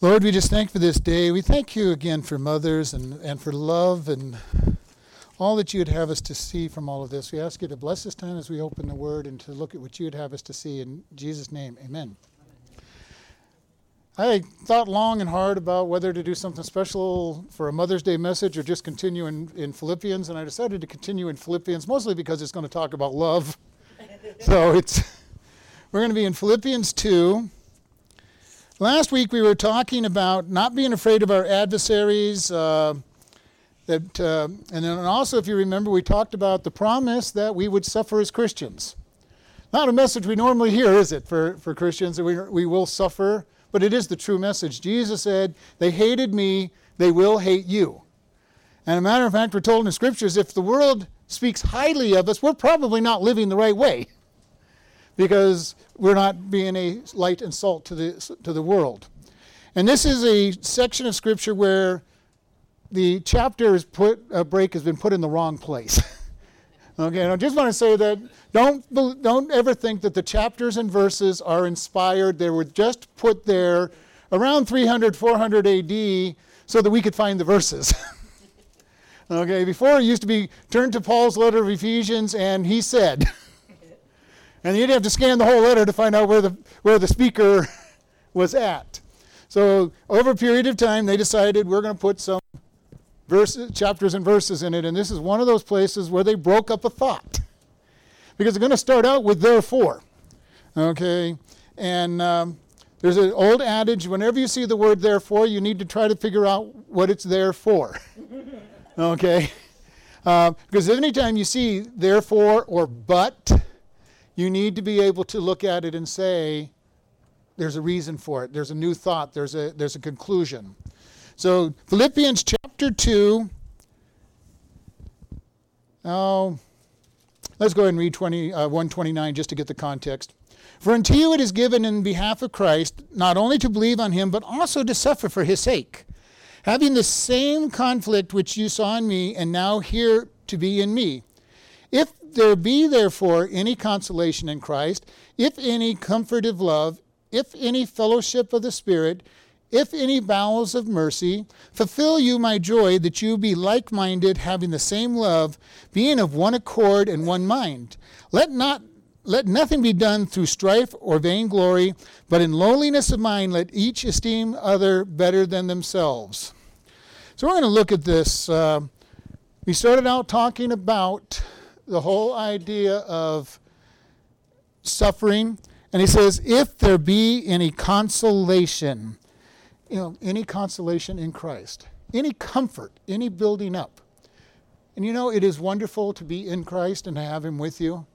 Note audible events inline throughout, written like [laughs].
Lord, we just thank for this day. We thank you again for mothers and, and for love and all that you would have us to see from all of this. We ask you to bless this time as we open the word and to look at what you would have us to see. In Jesus' name, amen. I thought long and hard about whether to do something special for a Mother's Day message or just continue in, in Philippians, and I decided to continue in Philippians mostly because it's going to talk about love. [laughs] so it's we're going to be in Philippians 2 Last week we were talking about not being afraid of our adversaries. Uh, that, uh, and then also, if you remember, we talked about the promise that we would suffer as Christians. Not a message we normally hear, is it, for, for Christians that we, we will suffer? But it is the true message. Jesus said, They hated me, they will hate you. And a matter of fact, we're told in the scriptures if the world speaks highly of us, we're probably not living the right way because we're not being a light and salt to the, to the world. And this is a section of Scripture where the chapter is put, a break has been put in the wrong place. [laughs] okay, and I just want to say that don't, don't ever think that the chapters and verses are inspired. They were just put there around 300, 400 AD so that we could find the verses. [laughs] okay, before it used to be turn to Paul's letter of Ephesians and he said. [laughs] And you'd have to scan the whole letter to find out where the, where the speaker [laughs] was at. So, over a period of time, they decided we're going to put some verses, chapters and verses in it. And this is one of those places where they broke up a thought. Because they're going to start out with therefore. Okay? And um, there's an old adage whenever you see the word therefore, you need to try to figure out what it's there for. [laughs] okay? Uh, because anytime you see therefore or but, you need to be able to look at it and say, there's a reason for it. There's a new thought. There's a, there's a conclusion. So, Philippians chapter 2. Oh, let's go ahead and read 20, uh, 129 just to get the context. For unto you it is given in behalf of Christ not only to believe on him, but also to suffer for his sake, having the same conflict which you saw in me and now hear to be in me. If there be therefore any consolation in Christ, if any comfort of love, if any fellowship of the Spirit, if any bowels of mercy, fulfill you my joy that you be like minded, having the same love, being of one accord and one mind. Let not let nothing be done through strife or vainglory, but in lowliness of mind let each esteem other better than themselves. So we're going to look at this. Uh, we started out talking about the whole idea of suffering. And he says, if there be any consolation, you know, any consolation in Christ, any comfort, any building up. And you know, it is wonderful to be in Christ and to have Him with you.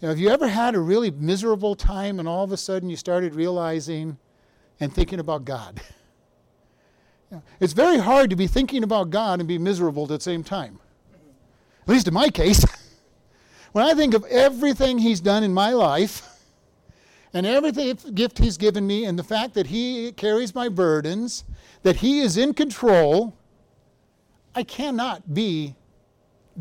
know, have you ever had a really miserable time and all of a sudden you started realizing and thinking about God? [laughs] it's very hard to be thinking about God and be miserable at the same time. At least in my case. [laughs] When I think of everything He's done in my life, [laughs] and every gift He's given me, and the fact that He carries my burdens, that He is in control, I cannot be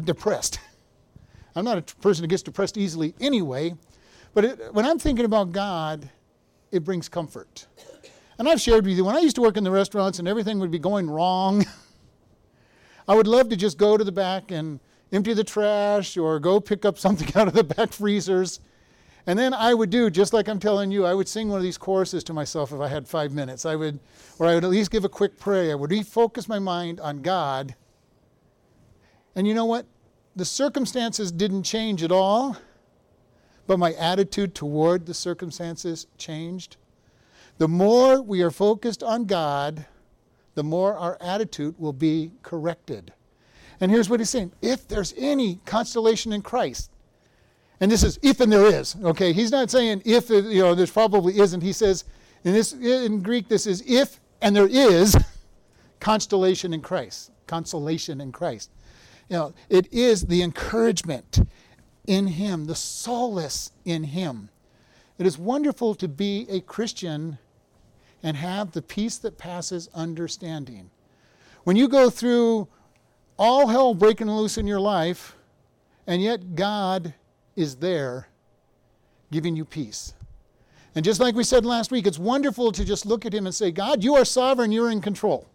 depressed. [laughs] I'm not a person who gets depressed easily anyway, but it, when I'm thinking about God, it brings comfort. And I've shared with you, when I used to work in the restaurants and everything would be going wrong, [laughs] I would love to just go to the back and empty the trash or go pick up something [laughs] out of the back freezers. And then I would do, just like I'm telling you, I would sing one of these choruses to myself if I had five minutes. I would, or I would at least give a quick prayer. I would refocus my mind on God. And you know what? The circumstances didn't change at all, but my attitude toward the circumstances changed. The more we are focused on God, the more our attitude will be corrected. And here's what he's saying if there's any consolation in Christ, and this is if and there is, okay? He's not saying if, uh, you know, there's probably isn't. He says, in, this, in Greek, this is if and there is [laughs] constellation in Christ, consolation in Christ. You know, it is the encouragement in Him, the solace in Him. It is wonderful to be a Christian and have the peace that passes understanding. When you go through all hell breaking loose in your life, and yet God is there giving you peace. And just like we said last week, it's wonderful to just look at Him and say, God, you are sovereign, you're in control.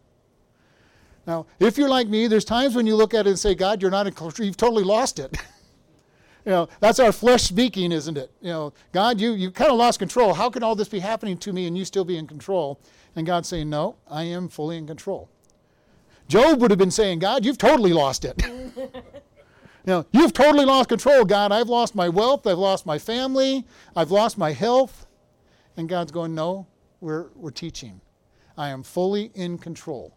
Now, if you're like me, there's times when you look at it and say, God, you're not in control, you've totally lost it. [laughs] you know, that's our flesh speaking, isn't it? You know, God, you, you kind of lost control. How can all this be happening to me and you still be in control? And God's saying, No, I am fully in control. Job would have been saying, God, you've totally lost it. [laughs] know, you've totally lost control, God. I've lost my wealth, I've lost my family, I've lost my health. And God's going, No, we're, we're teaching. I am fully in control.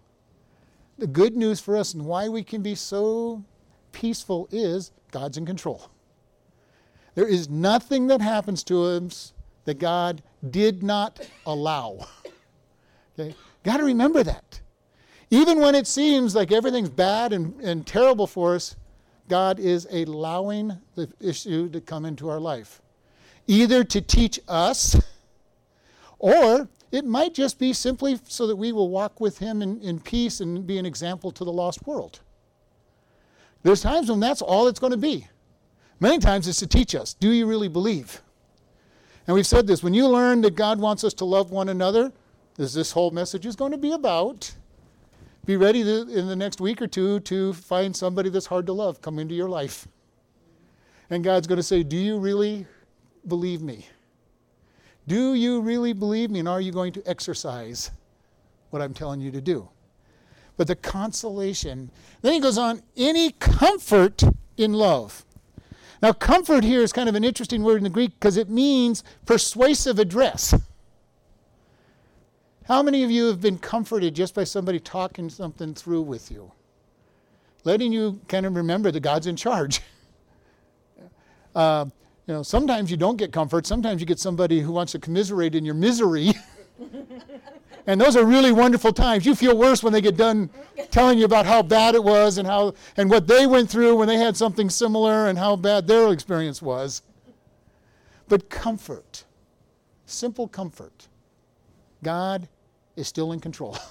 The good news for us and why we can be so peaceful is God's in control. There is nothing that happens to us that God did not allow. [laughs] Okay? Got to remember that. Even when it seems like everything's bad and, and terrible for us, God is allowing the issue to come into our life. Either to teach us, or it might just be simply so that we will walk with Him in, in peace and be an example to the lost world. There's times when that's all it's going to be. Many times it's to teach us do you really believe? And we've said this when you learn that God wants us to love one another, as this whole message is going to be about, be ready to, in the next week or two to find somebody that's hard to love come into your life. And God's going to say, Do you really believe me? Do you really believe me? And are you going to exercise what I'm telling you to do? But the consolation, then he goes on, any comfort in love. Now, comfort here is kind of an interesting word in the Greek because it means persuasive address. How many of you have been comforted just by somebody talking something through with you? Letting you kind of remember that God's in charge. [laughs] Uh, you know, sometimes you don't get comfort. Sometimes you get somebody who wants to commiserate in your misery. [laughs] and those are really wonderful times. You feel worse when they get done telling you about how bad it was and how and what they went through when they had something similar and how bad their experience was. But comfort, simple comfort. God is still in control. [laughs]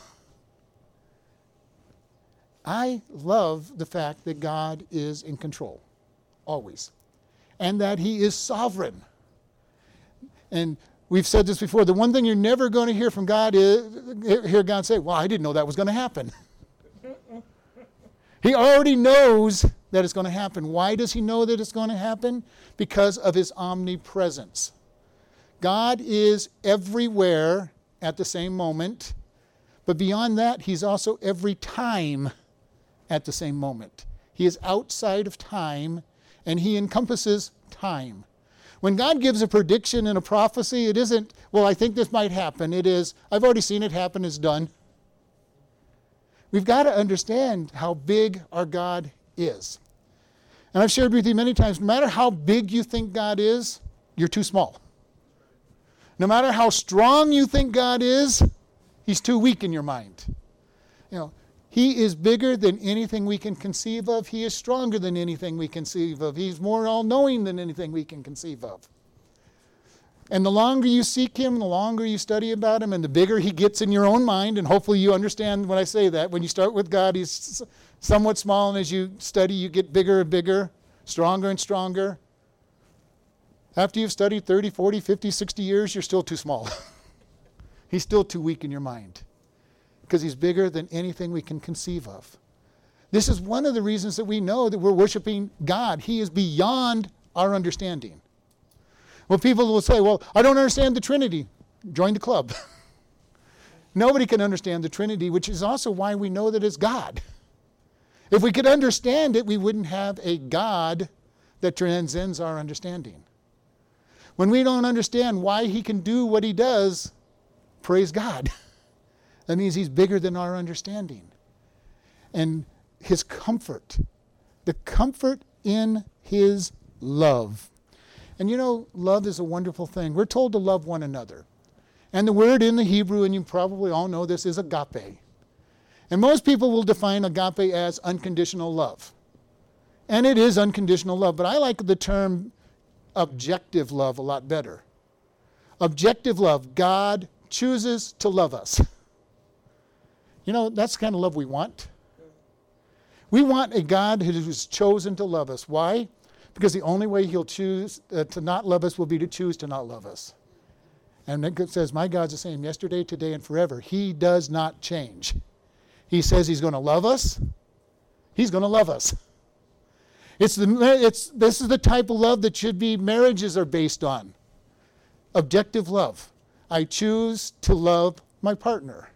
I love the fact that God is in control, always, and that He is sovereign. And we've said this before the one thing you're never going to hear from God is hear God say, Well, I didn't know that was going to happen. [laughs] he already knows that it's going to happen. Why does He know that it's going to happen? Because of His omnipresence. God is everywhere at the same moment. But beyond that, he's also every time at the same moment. He is outside of time and he encompasses time. When God gives a prediction and a prophecy, it isn't, well, I think this might happen. It is, I've already seen it happen, it's done. We've got to understand how big our God is. And I've shared with you many times no matter how big you think God is, you're too small. No matter how strong you think God is, He's too weak in your mind. You know, He is bigger than anything we can conceive of. He is stronger than anything we conceive of. He's more all knowing than anything we can conceive of. And the longer you seek Him, the longer you study about Him, and the bigger He gets in your own mind, and hopefully you understand when I say that. When you start with God, He's somewhat small, and as you study, you get bigger and bigger, stronger and stronger. After you've studied 30, 40, 50, 60 years, you're still too small. [laughs] he's still too weak in your mind because he's bigger than anything we can conceive of. This is one of the reasons that we know that we're worshiping God. He is beyond our understanding. Well, people will say, Well, I don't understand the Trinity. Join the club. [laughs] Nobody can understand the Trinity, which is also why we know that it's God. If we could understand it, we wouldn't have a God that transcends our understanding. When we don't understand why he can do what he does, praise God. [laughs] That means he's bigger than our understanding. And his comfort, the comfort in his love. And you know, love is a wonderful thing. We're told to love one another. And the word in the Hebrew, and you probably all know this, is agape. And most people will define agape as unconditional love. And it is unconditional love, but I like the term objective love a lot better. Objective love, God chooses to love us. [laughs] You know, that's the kind of love we want. We want a God who's chosen to love us. Why? Because the only way he'll choose uh, to not love us will be to choose to not love us. And it says, My God's the same yesterday, today, and forever. He does not change. He says He's going to love us. He's going to love us. It's the, it's, this is the type of love that should be marriages are based on. Objective love. I choose to love my partner.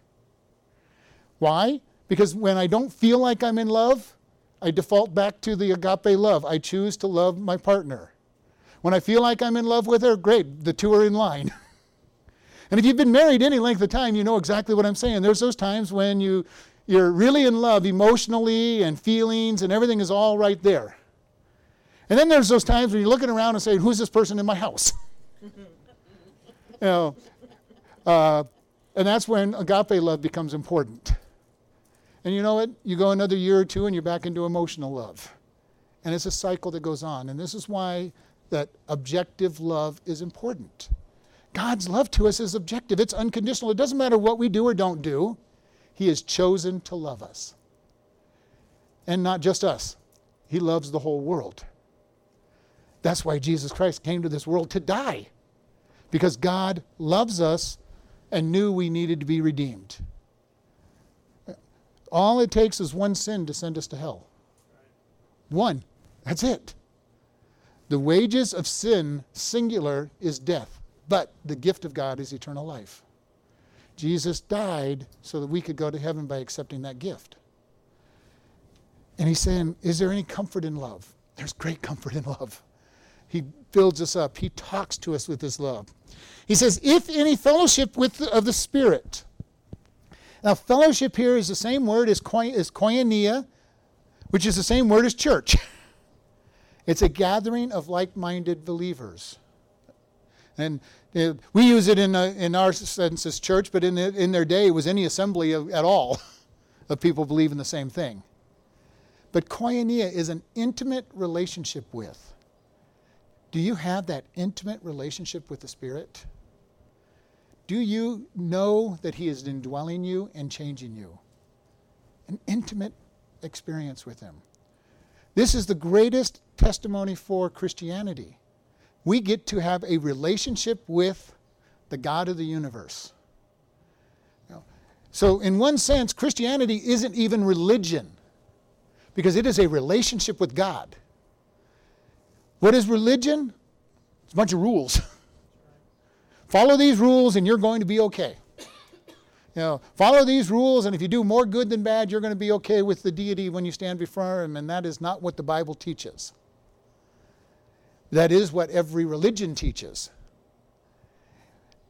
Why? Because when I don't feel like I'm in love, I default back to the agape love. I choose to love my partner. When I feel like I'm in love with her, great, the two are in line. [laughs] and if you've been married any length of time, you know exactly what I'm saying. There's those times when you, you're really in love emotionally and feelings and everything is all right there. And then there's those times when you're looking around and saying, Who's this person in my house? [laughs] you know, uh, and that's when agape love becomes important. And you know what? You go another year or two and you're back into emotional love. And it's a cycle that goes on. And this is why that objective love is important. God's love to us is objective, it's unconditional. It doesn't matter what we do or don't do, He has chosen to love us. And not just us, He loves the whole world. That's why Jesus Christ came to this world to die, because God loves us and knew we needed to be redeemed. All it takes is one sin to send us to hell. One. That's it. The wages of sin, singular, is death, but the gift of God is eternal life. Jesus died so that we could go to heaven by accepting that gift. And he's saying, Is there any comfort in love? There's great comfort in love. He builds us up. He talks to us with his love. He says, if any fellowship with the, of the Spirit. Now, fellowship here is the same word as, as koinonia, which is the same word as church. [laughs] it's a gathering of like minded believers. And uh, we use it in, uh, in our sense as church, but in, the, in their day, it was any assembly of, at all [laughs] of people believing the same thing. But koinonia is an intimate relationship with. Do you have that intimate relationship with the Spirit? Do you know that He is indwelling you and changing you? An intimate experience with Him. This is the greatest testimony for Christianity. We get to have a relationship with the God of the universe. So, in one sense, Christianity isn't even religion because it is a relationship with God. What is religion? It's a bunch of rules. [laughs] follow these rules and you're going to be okay. You know, follow these rules, and if you do more good than bad, you're going to be okay with the deity when you stand before him, and that is not what the Bible teaches. That is what every religion teaches.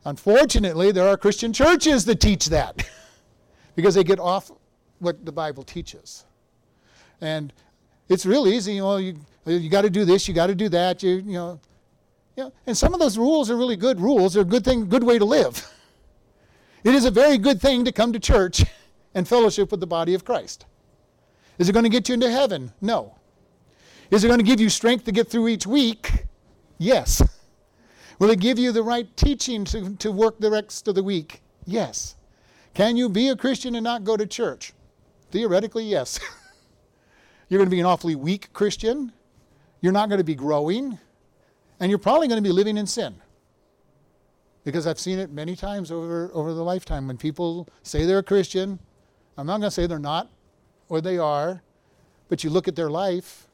Unfortunately, there are Christian churches that teach that [laughs] because they get off what the Bible teaches. And it's real easy, you know, you you got to do this, you got to do that, you, you know. Yeah, and some of those rules are really good rules. They're a good thing, good way to live. It is a very good thing to come to church [laughs] and fellowship with the body of Christ. Is it going to get you into heaven? No. Is it going to give you strength to get through each week? Yes. Will it give you the right teaching to, to work the rest of the week? Yes. Can you be a Christian and not go to church? Theoretically, yes. [laughs] You're going to be an awfully weak Christian. You're not going to be growing, and you're probably going to be living in sin. Because I've seen it many times over, over the lifetime when people say they're a Christian. I'm not going to say they're not or they are, but you look at their life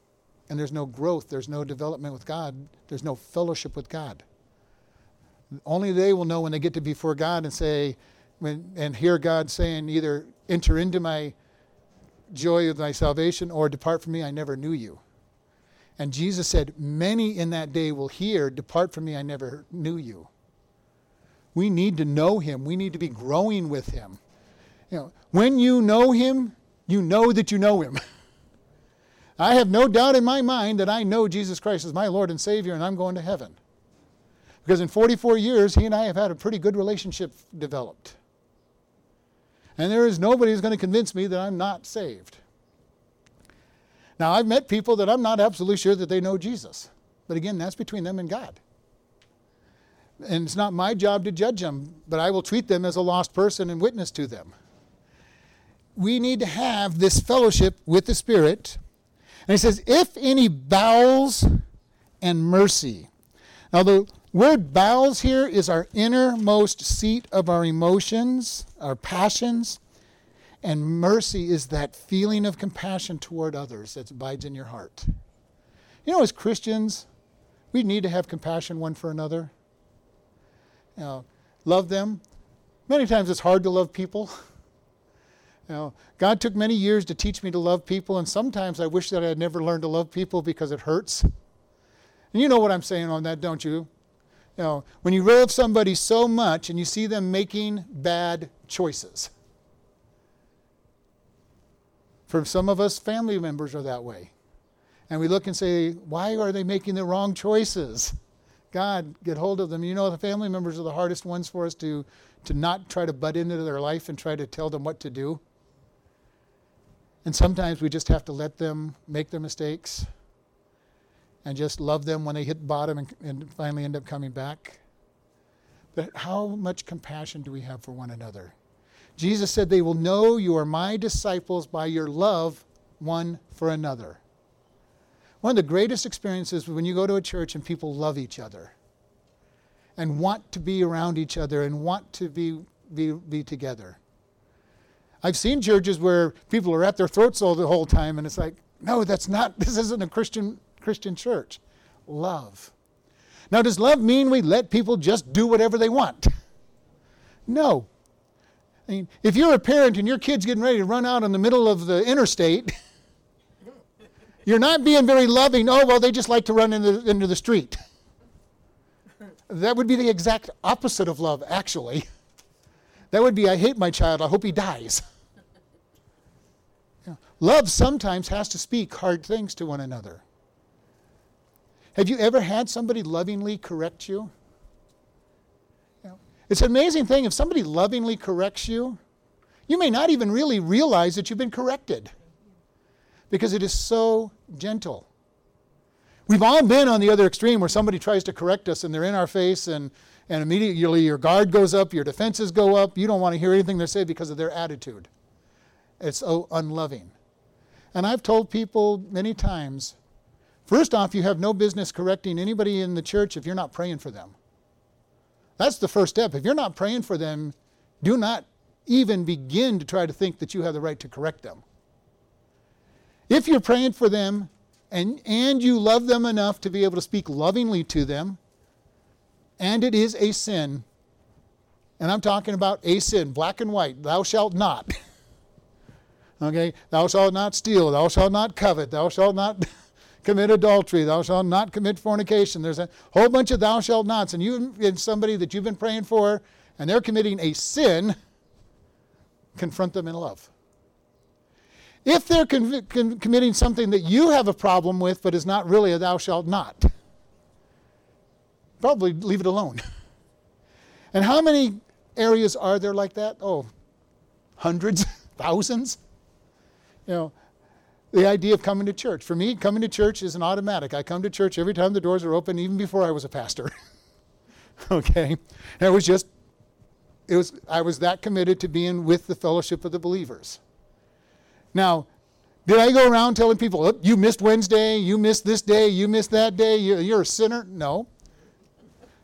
and there's no growth, there's no development with God, there's no fellowship with God. Only they will know when they get to before God and say, when, and hear God saying, either enter into my joy of thy salvation or depart from me, I never knew you. And Jesus said, Many in that day will hear, Depart from me, I never knew you. We need to know him. We need to be growing with him. You know, when you know him, you know that you know him. [laughs] I have no doubt in my mind that I know Jesus Christ as my Lord and Savior and I'm going to heaven. Because in 44 years, he and I have had a pretty good relationship developed. And there is nobody who's going to convince me that I'm not saved. Now, I've met people that I'm not absolutely sure that they know Jesus. But again, that's between them and God. And it's not my job to judge them, but I will treat them as a lost person and witness to them. We need to have this fellowship with the Spirit. And he says, if any bowels and mercy. Now, the Word bowels here is our innermost seat of our emotions, our passions. And mercy is that feeling of compassion toward others that abides in your heart. You know, as Christians, we need to have compassion one for another. You know, love them. Many times it's hard to love people. [laughs] You know, God took many years to teach me to love people, and sometimes I wish that I had never learned to love people because it hurts. And you know what I'm saying on that, don't you? You know, when you love somebody so much and you see them making bad choices. For some of us, family members are that way. And we look and say, why are they making the wrong choices? God, get hold of them. You know, the family members are the hardest ones for us to, to not try to butt into their life and try to tell them what to do. And sometimes we just have to let them make their mistakes and just love them when they hit bottom and, and finally end up coming back. But how much compassion do we have for one another? Jesus said, They will know you are my disciples by your love one for another. One of the greatest experiences when you go to a church and people love each other and want to be around each other and want to be, be, be together. I've seen churches where people are at their throats all the whole time, and it's like, no, that's not, [laughs] this isn't a Christian, Christian church. Love. Now, does love mean we let people just do whatever they want? [laughs] No. I mean, if you're a parent and your kid's getting ready to run out in the middle of the interstate, [laughs] you're not being very loving. Oh, well, they just like to run into, into the street. That would be the exact opposite of love, actually. That would be, I hate my child, I hope he dies. Love sometimes has to speak hard things to one another. Have you ever had somebody lovingly correct you? It's an amazing thing. If somebody lovingly corrects you, you may not even really realize that you've been corrected because it is so gentle. We've all been on the other extreme where somebody tries to correct us and they're in our face and, and immediately your guard goes up, your defenses go up. You don't want to hear anything they say because of their attitude. It's so unloving. And I've told people many times first off, you have no business correcting anybody in the church if you're not praying for them. That's the first step. If you're not praying for them, do not even begin to try to think that you have the right to correct them. If you're praying for them and, and you love them enough to be able to speak lovingly to them, and it is a sin, and I'm talking about a sin, black and white, thou shalt not. [laughs] Okay? Thou shalt not steal. Thou shalt not covet. Thou shalt not commit adultery. Thou shalt not commit fornication. There's a whole bunch of thou shalt nots. And you and somebody that you've been praying for, and they're committing a sin, confront them in love. If they're con- con- committing something that you have a problem with, but is not really a thou shalt not, probably leave it alone. [laughs] And how many areas are there like that? Oh, hundreds, [laughs] thousands you know, the idea of coming to church. For me, coming to church is an automatic. I come to church every time the doors are open, even before I was a pastor. [laughs] okay? And it was just, it was, I was that committed to being with the fellowship of the believers. Now, did I go around telling people, oh, you missed Wednesday, you missed this day, you missed that day, you're a sinner? No.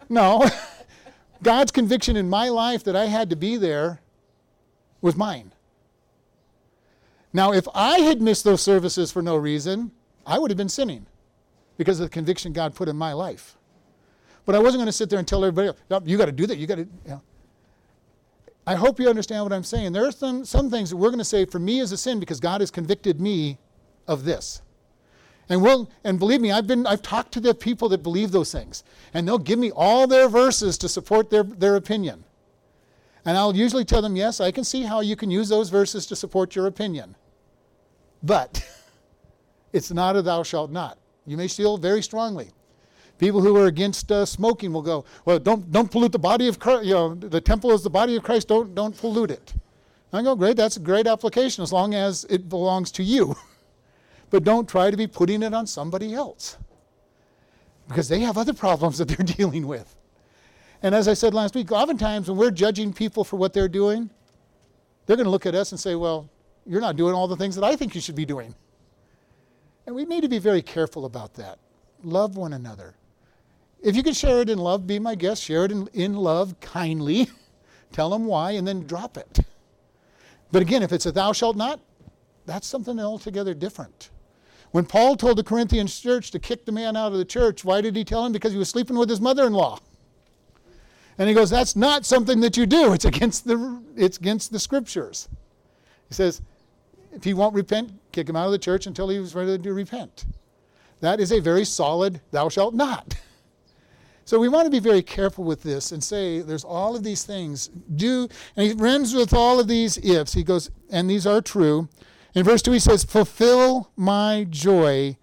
No. [laughs] God's conviction in my life that I had to be there was mine. Now, if I had missed those services for no reason, I would have been sinning because of the conviction God put in my life. But I wasn't going to sit there and tell everybody, no, you got to do that. You got to. You know. I hope you understand what I'm saying. There are some, some things that we're going to say for me is a sin because God has convicted me of this. And we'll, and believe me, I've been I've talked to the people that believe those things, and they'll give me all their verses to support their, their opinion. And I'll usually tell them, yes, I can see how you can use those verses to support your opinion. But [laughs] it's not a thou shalt not. You may feel very strongly. People who are against uh, smoking will go, well, don't, don't pollute the body of Christ. You know, the temple is the body of Christ. Don't, don't pollute it. I go, great, that's a great application as long as it belongs to you. [laughs] but don't try to be putting it on somebody else because they have other problems that they're [laughs] dealing with. And as I said last week, oftentimes when we're judging people for what they're doing, they're going to look at us and say, well, you're not doing all the things that I think you should be doing. And we need to be very careful about that. Love one another. if you can share it in love, be my guest, share it in, in love kindly, [laughs] tell them why, and then drop it. But again, if it's a thou shalt not, that's something altogether different. When Paul told the Corinthians church to kick the man out of the church, why did he tell him? Because he was sleeping with his mother in law. And he goes, That's not something that you do. It's against the, it's against the scriptures. He says, If he won't repent, kick him out of the church until he was ready to repent. That is a very solid, thou shalt not. So we want to be very careful with this and say there's all of these things. Do and he ends with all of these ifs. He goes, and these are true. In verse 2 he says, Fulfill my joy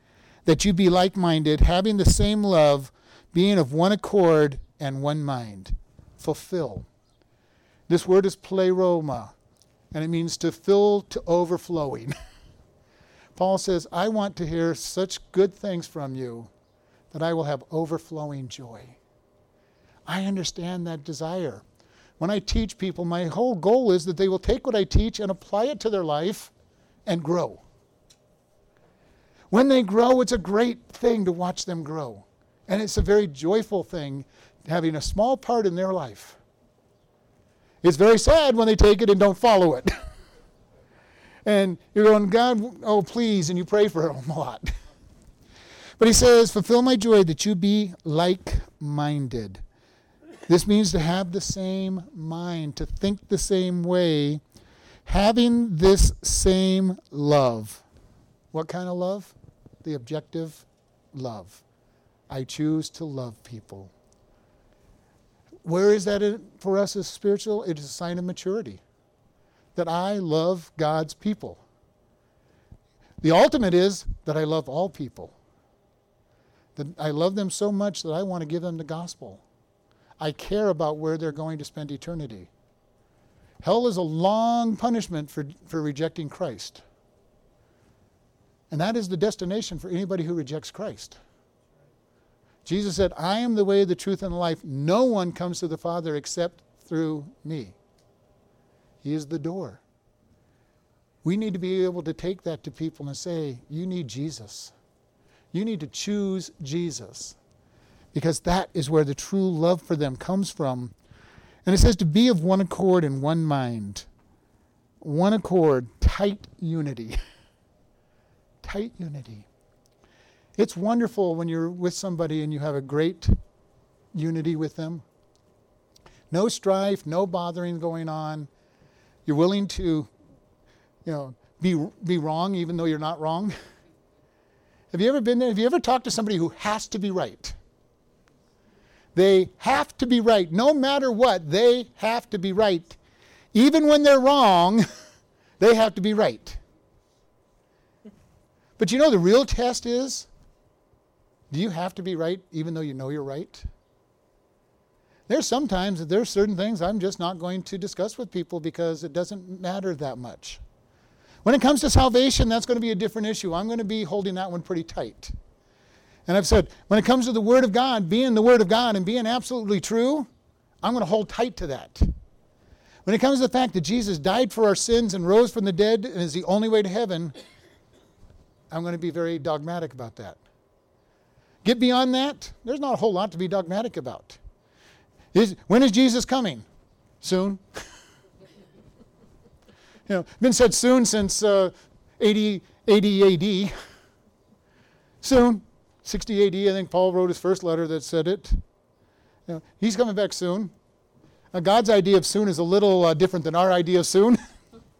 that you be like minded, having the same love, being of one accord and one mind. Fulfill. This word is pleroma, and it means to fill to overflowing. [laughs] Paul says, I want to hear such good things from you that I will have overflowing joy. I understand that desire. When I teach people, my whole goal is that they will take what I teach and apply it to their life and grow. When they grow, it's a great thing to watch them grow. And it's a very joyful thing having a small part in their life. It's very sad when they take it and don't follow it. [laughs] and you're going, God, oh, please, and you pray for them [laughs] a lot. But he says, Fulfill my joy that you be like minded. This means to have the same mind, to think the same way, having this same love. What kind of love? The objective love. I choose to love people. Where is that for us as spiritual? It is a sign of maturity. That I love God's people. The ultimate is that I love all people that I love them so much that I want to give them the gospel. I care about where they're going to spend eternity. Hell is a long punishment for, for rejecting Christ. And that is the destination for anybody who rejects Christ. Jesus said, I am the way, the truth, and the life. No one comes to the Father except through me. He is the door. We need to be able to take that to people and say, You need Jesus. You need to choose Jesus because that is where the true love for them comes from. And it says to be of one accord and one mind. One accord, tight unity. [laughs] tight unity. It's wonderful when you're with somebody and you have a great unity with them. No strife, no bothering going on. You're willing to, you know, be, be wrong even though you're not wrong. [laughs] Have you ever been there? Have you ever talked to somebody who has to be right? They have to be right. No matter what, they have to be right. Even when they're wrong, [laughs] they have to be right. But you know, the real test is do you have to be right even though you know you're right? There's sometimes that there's certain things I'm just not going to discuss with people because it doesn't matter that much. When it comes to salvation, that's going to be a different issue. I'm going to be holding that one pretty tight. And I've said, when it comes to the Word of God, being the Word of God and being absolutely true, I'm going to hold tight to that. When it comes to the fact that Jesus died for our sins and rose from the dead and is the only way to heaven, I'm going to be very dogmatic about that. Get beyond that, there's not a whole lot to be dogmatic about. Is, when is Jesus coming? Soon. [laughs] You know, been said soon since uh, 80, 80 AD. Soon, 60 AD, I think Paul wrote his first letter that said it. You know, he's coming back soon. Now, God's idea of soon is a little uh, different than our idea of soon.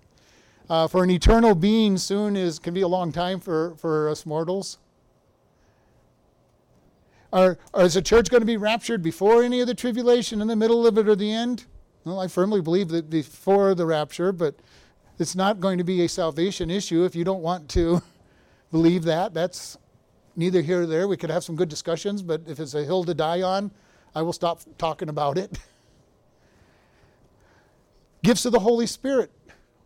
[laughs] uh, for an eternal being, soon is can be a long time for, for us mortals. Are, are, is the church going to be raptured before any of the tribulation, in the middle of it, or the end? Well, I firmly believe that before the rapture, but it's not going to be a salvation issue if you don't want to [laughs] believe that. That's neither here nor there. We could have some good discussions, but if it's a hill to die on, I will stop talking about it. [laughs] Gifts of the Holy Spirit.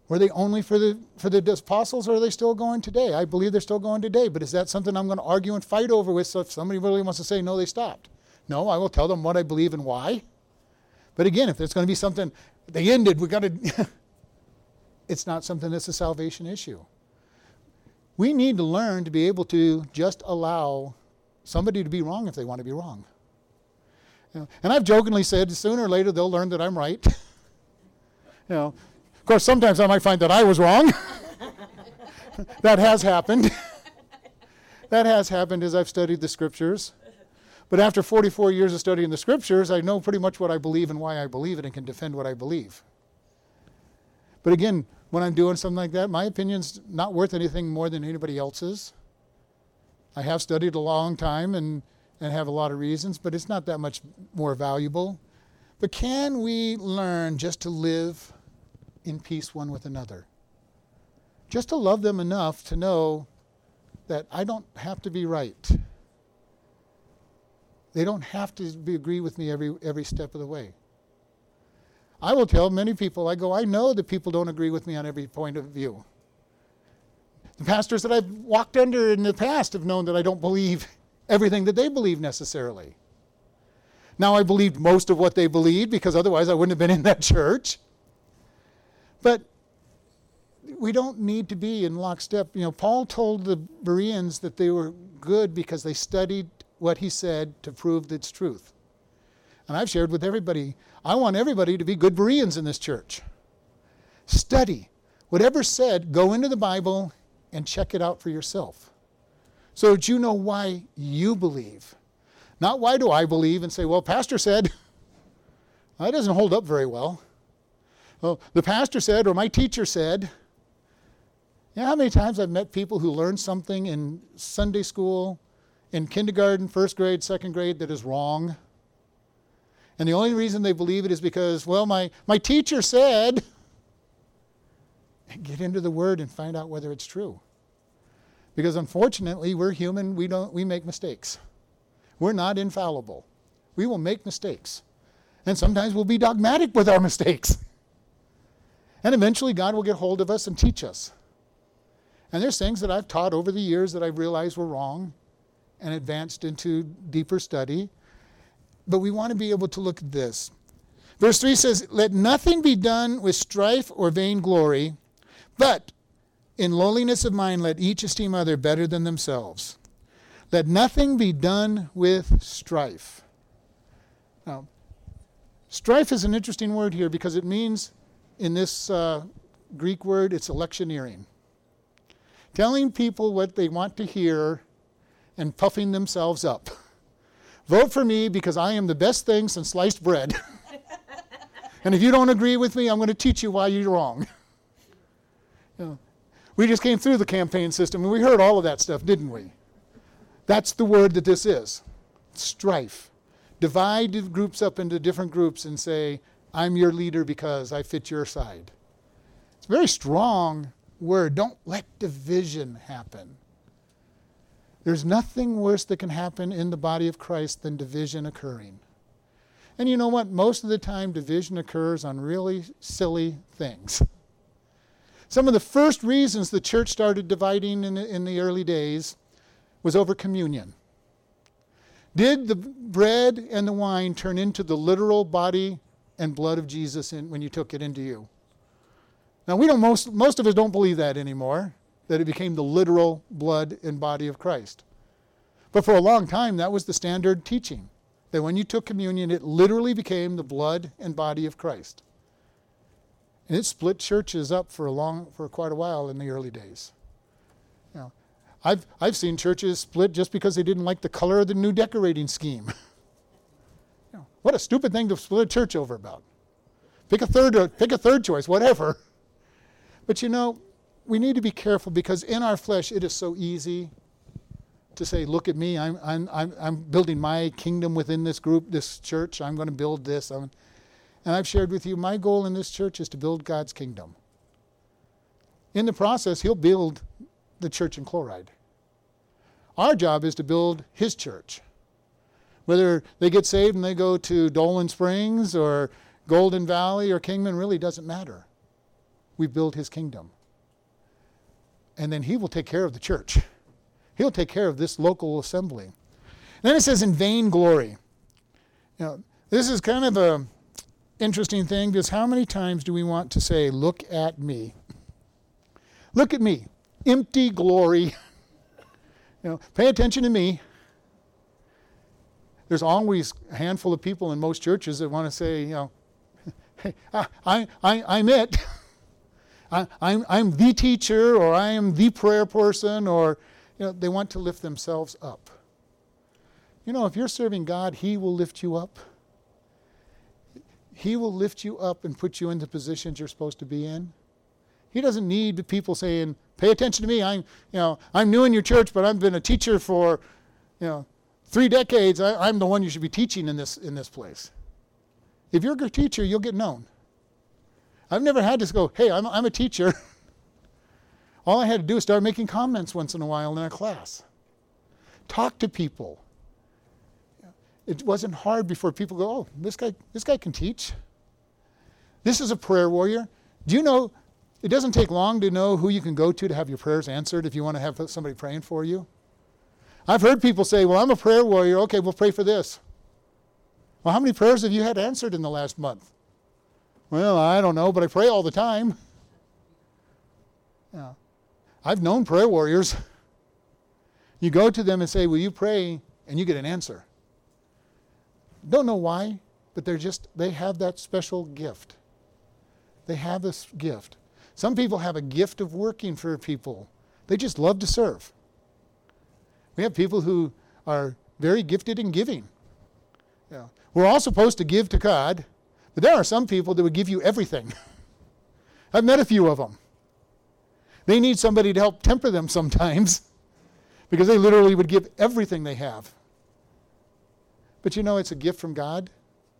Were they only for the for the apostles or are they still going today? I believe they're still going today, but is that something I'm going to argue and fight over with so if somebody really wants to say no they stopped? No, I will tell them what I believe and why. But again, if there's going to be something they ended, we got to [laughs] it's not something that's a salvation issue. We need to learn to be able to just allow somebody to be wrong if they want to be wrong. You know, and I've jokingly said sooner or later they'll learn that I'm right. [laughs] you know, course, sometimes I might find that I was wrong. [laughs] that has happened. [laughs] that has happened as I've studied the scriptures. But after 44 years of studying the scriptures, I know pretty much what I believe and why I believe it and can defend what I believe. But again, when I'm doing something like that, my opinion's not worth anything more than anybody else's. I have studied a long time and, and have a lot of reasons, but it's not that much more valuable. But can we learn just to live in peace one with another? Just to love them enough to know that I don't have to be right. They don't have to be, agree with me every, every step of the way. I will tell many people, I go, I know that people don't agree with me on every point of view. The pastors that I've walked under in the past have known that I don't believe everything that they believe necessarily. Now, I believed most of what they believed because otherwise I wouldn't have been in that [laughs] church. But we don't need to be in lockstep. You know, Paul told the Bereans that they were good because they studied what he said to prove its truth. And I've shared with everybody, I want everybody to be good Bereans in this church. Study. Whatever's said, go into the Bible and check it out for yourself. So that you know why you believe. Not why do I believe and say, well, pastor said. [laughs] That doesn't hold up very well. Well, the pastor said, or my teacher said. You know how many times I've met people who learned something in Sunday school, in kindergarten, first grade, second grade that is wrong? And the only reason they believe it is because, well, my, my teacher said. [laughs] Get into the Word and find out whether it's true. Because unfortunately, we're human, we, don't, we make mistakes. We're not infallible. We will make mistakes. And sometimes we'll be dogmatic with our mistakes. [laughs] And eventually, God will get hold of us and teach us. And there's things that I've taught over the years that I've realized were wrong and advanced into deeper study. But we want to be able to look at this. Verse 3 says, Let nothing be done with strife or vainglory, but in lowliness of mind let each esteem other better than themselves. Let nothing be done with strife. Now, strife is an interesting word here because it means, in this uh, Greek word, it's electioneering. Telling people what they want to hear and puffing themselves up. [laughs] Vote for me because I am the best thing since sliced bread. [laughs] and if you don't agree with me, I'm going to teach you why you're wrong. [laughs] you know, we just came through the campaign system and we heard all of that stuff, didn't we? That's the word that this is strife. Divide groups up into different groups and say, I'm your leader because I fit your side. It's a very strong word. Don't let division happen. There's nothing worse that can happen in the body of Christ than division occurring. And you know what? Most of the time, division occurs on really silly things. Some of the first reasons the church started dividing in the, in the early days was over communion. Did the bread and the wine turn into the literal body and blood of Jesus in, when you took it into you? Now, we don't, most, most of us don't believe that anymore that it became the literal blood and body of Christ. But for a long time, that was the standard teaching that when you took communion, it literally became the blood and body of Christ. And it split churches up for a long, for quite a while in the early days. Know, I've, I've seen churches split just because they didn't like the color of the new decorating scheme. [laughs] what a stupid thing to split a church over about. Pick a third, uh, pick a third choice, whatever. But you know, we need to be careful because in our flesh it is so easy to say, look at me, I'm, I'm, I'm, I'm building my kingdom within this group, this church, I'm going to build this. I'm, and I've shared with you, my goal in this church is to build God's kingdom. In the process, He'll build the church in Chloride. Our job is to build His church. Whether they get saved and they go to Dolan Springs or Golden Valley or Kingman really doesn't matter. We build His kingdom and then he will take care of the church. He'll take care of this local assembly. And then it says in vain glory. Now, this is kind of a interesting thing because how many times do we want to say, look at me? Look at me. Empty glory. [laughs] you know, pay attention to me. There's always a handful of people in most churches that want to say, you know, [laughs] hey, I, I, I'm it. [laughs] I, I'm, I'm the teacher or I am the prayer person or, you know, they want to lift themselves up. You know, if you're serving God, He will lift you up. He will lift you up and put you in the positions you're supposed to be in. He doesn't need people saying, "Pay attention to me. I'm, you know, I'm new in your church, but I've been a teacher for, you know, three decades. I, am the one you should be teaching in this in this place." If you're a good teacher, you'll get known. I've never had to go, "Hey, I'm, I'm a teacher." [laughs] All I had to do is start making comments once in a while in a class. Talk to people it wasn't hard before people go, oh, this guy, this guy can teach. This is a prayer warrior. Do you know it doesn't take long to know who you can go to to have your prayers answered if you want to have somebody praying for you? I've heard people say, well, I'm a prayer warrior. Okay, we'll pray for this. Well, how many prayers have you had answered in the last month? Well, I don't know, but I pray all the time. Yeah. I've known prayer warriors. You go to them and say, Will you pray? And you get an answer. Don't know why, but they're just, they have that special gift. They have this gift. Some people have a gift of working for people, they just love to serve. We have people who are very gifted in giving. Yeah. We're all supposed to give to God, but there are some people that would give you everything. [laughs] I've met a few of them. They need somebody to help temper them [laughs] sometimes because they literally would give everything they have. But you know, it's a gift from God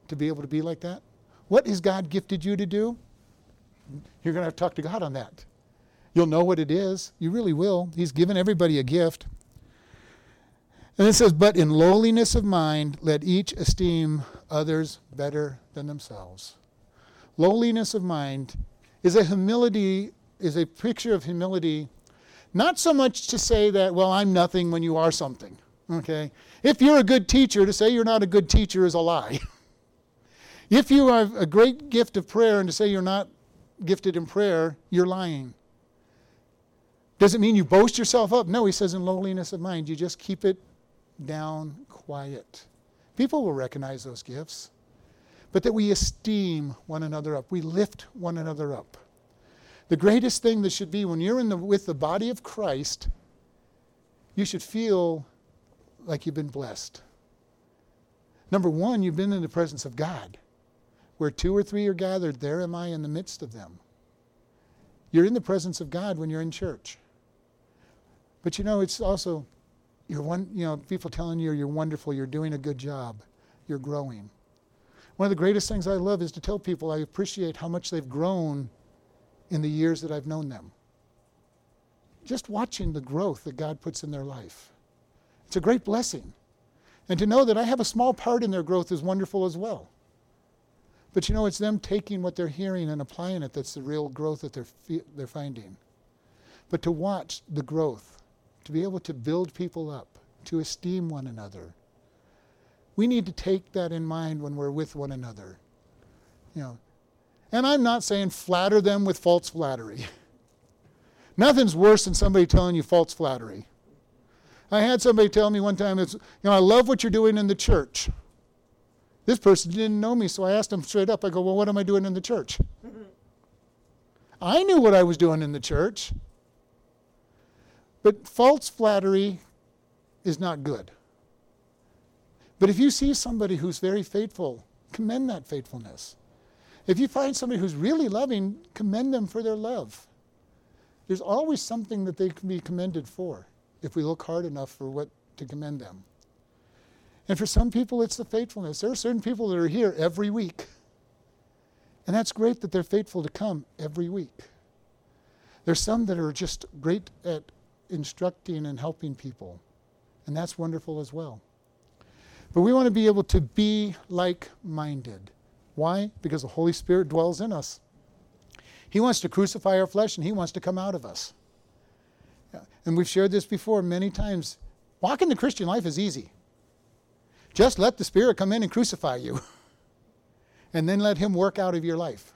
to be able to be like that. What has God gifted you to do? You're going to have to talk to God on that. You'll know what it is. You really will. He's given everybody a gift. And it says, But in lowliness of mind, let each esteem others better than themselves. Lowliness of mind is a humility, is a picture of humility, not so much to say that, well, I'm nothing when you are something. Okay? If you're a good teacher, to say you're not a good teacher is a lie. [laughs] if you have a great gift of prayer and to say you're not gifted in prayer, you're lying. Does it mean you boast yourself up? No, he says in lowliness of mind, you just keep it down quiet. People will recognize those gifts. But that we esteem one another up, we lift one another up. The greatest thing that should be when you're in the, with the body of Christ, you should feel like you've been blessed. Number one, you've been in the presence of God. Where two or three are gathered, there am I in the midst of them. You're in the presence of God when you're in church. But you know, it's also you're one, you know, people telling you you're wonderful, you're doing a good job, you're growing. One of the greatest things I love is to tell people I appreciate how much they've grown in the years that I've known them. Just watching the growth that God puts in their life. It's a great blessing. And to know that I have a small part in their growth is wonderful as well. But you know, it's them taking what they're hearing and applying it that's the real growth that they're, they're finding. But to watch the growth, to be able to build people up, to esteem one another, we need to take that in mind when we're with one another. You know, and I'm not saying flatter them with false flattery. [laughs] Nothing's worse than somebody telling you false flattery. I had somebody tell me one time, it's, you know, I love what you're doing in the church. This person didn't know me, so I asked him straight up, I go, well, what am I doing in the church? [laughs] I knew what I was doing in the church. But false flattery is not good. But if you see somebody who's very faithful, commend that faithfulness. If you find somebody who's really loving, commend them for their love. There's always something that they can be commended for if we look hard enough for what to commend them. And for some people, it's the faithfulness. There are certain people that are here every week. And that's great that they're faithful to come every week. There's some that are just great at instructing and helping people. And that's wonderful as well. But we want to be able to be like minded. Why? Because the Holy Spirit dwells in us. He wants to crucify our flesh and He wants to come out of us. And we've shared this before many times. Walking the Christian life is easy. Just let the Spirit come in and crucify you. [laughs] and then let Him work out of your life.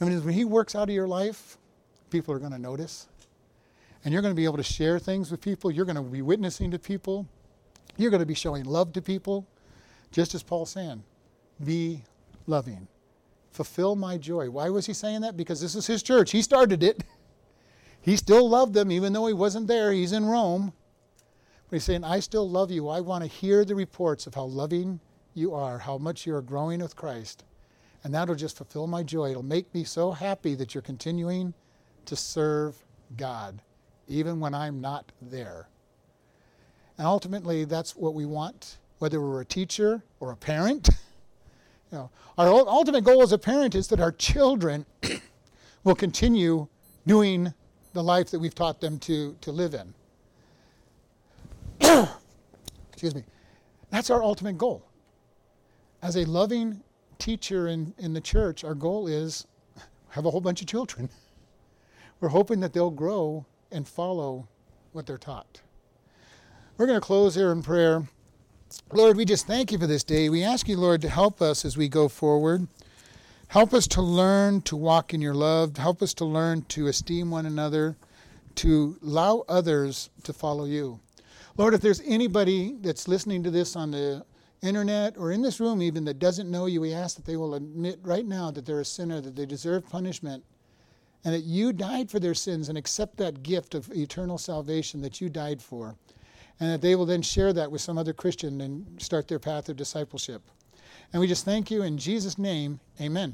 And when He works out of your life, people are going to notice. And you're going to be able to share things with people. You're going to be witnessing to people. You're going to be showing love to people, just as Paul's saying. Be loving. Fulfill my joy. Why was he saying that? Because this is his church. He started it. [laughs] He still loved them, even though he wasn't there. He's in Rome. But he's saying, I still love you. I want to hear the reports of how loving you are, how much you're growing with Christ. And that'll just fulfill my joy. It'll make me so happy that you're continuing to serve God, even when I'm not there. And ultimately, that's what we want, whether we're a teacher or a parent. [laughs] You know, our ultimate goal as a parent is that our children [coughs] will continue doing the life that we've taught them to, to live in. [coughs] Excuse me. That's our ultimate goal. As a loving teacher in, in the church, our goal is [laughs] have a whole bunch of children. [laughs] We're hoping that they'll grow and follow what they're taught. We're going to close here in prayer. Lord, we just thank you for this day. We ask you, Lord, to help us as we go forward. Help us to learn to walk in your love. Help us to learn to esteem one another, to allow others to follow you. Lord, if there's anybody that's listening to this on the internet or in this room even that doesn't know you, we ask that they will admit right now that they're a sinner, that they deserve punishment, and that you died for their sins and accept that gift of eternal salvation that you died for and that they will then share that with some other Christian and start their path of discipleship. And we just thank you in Jesus' name. Amen.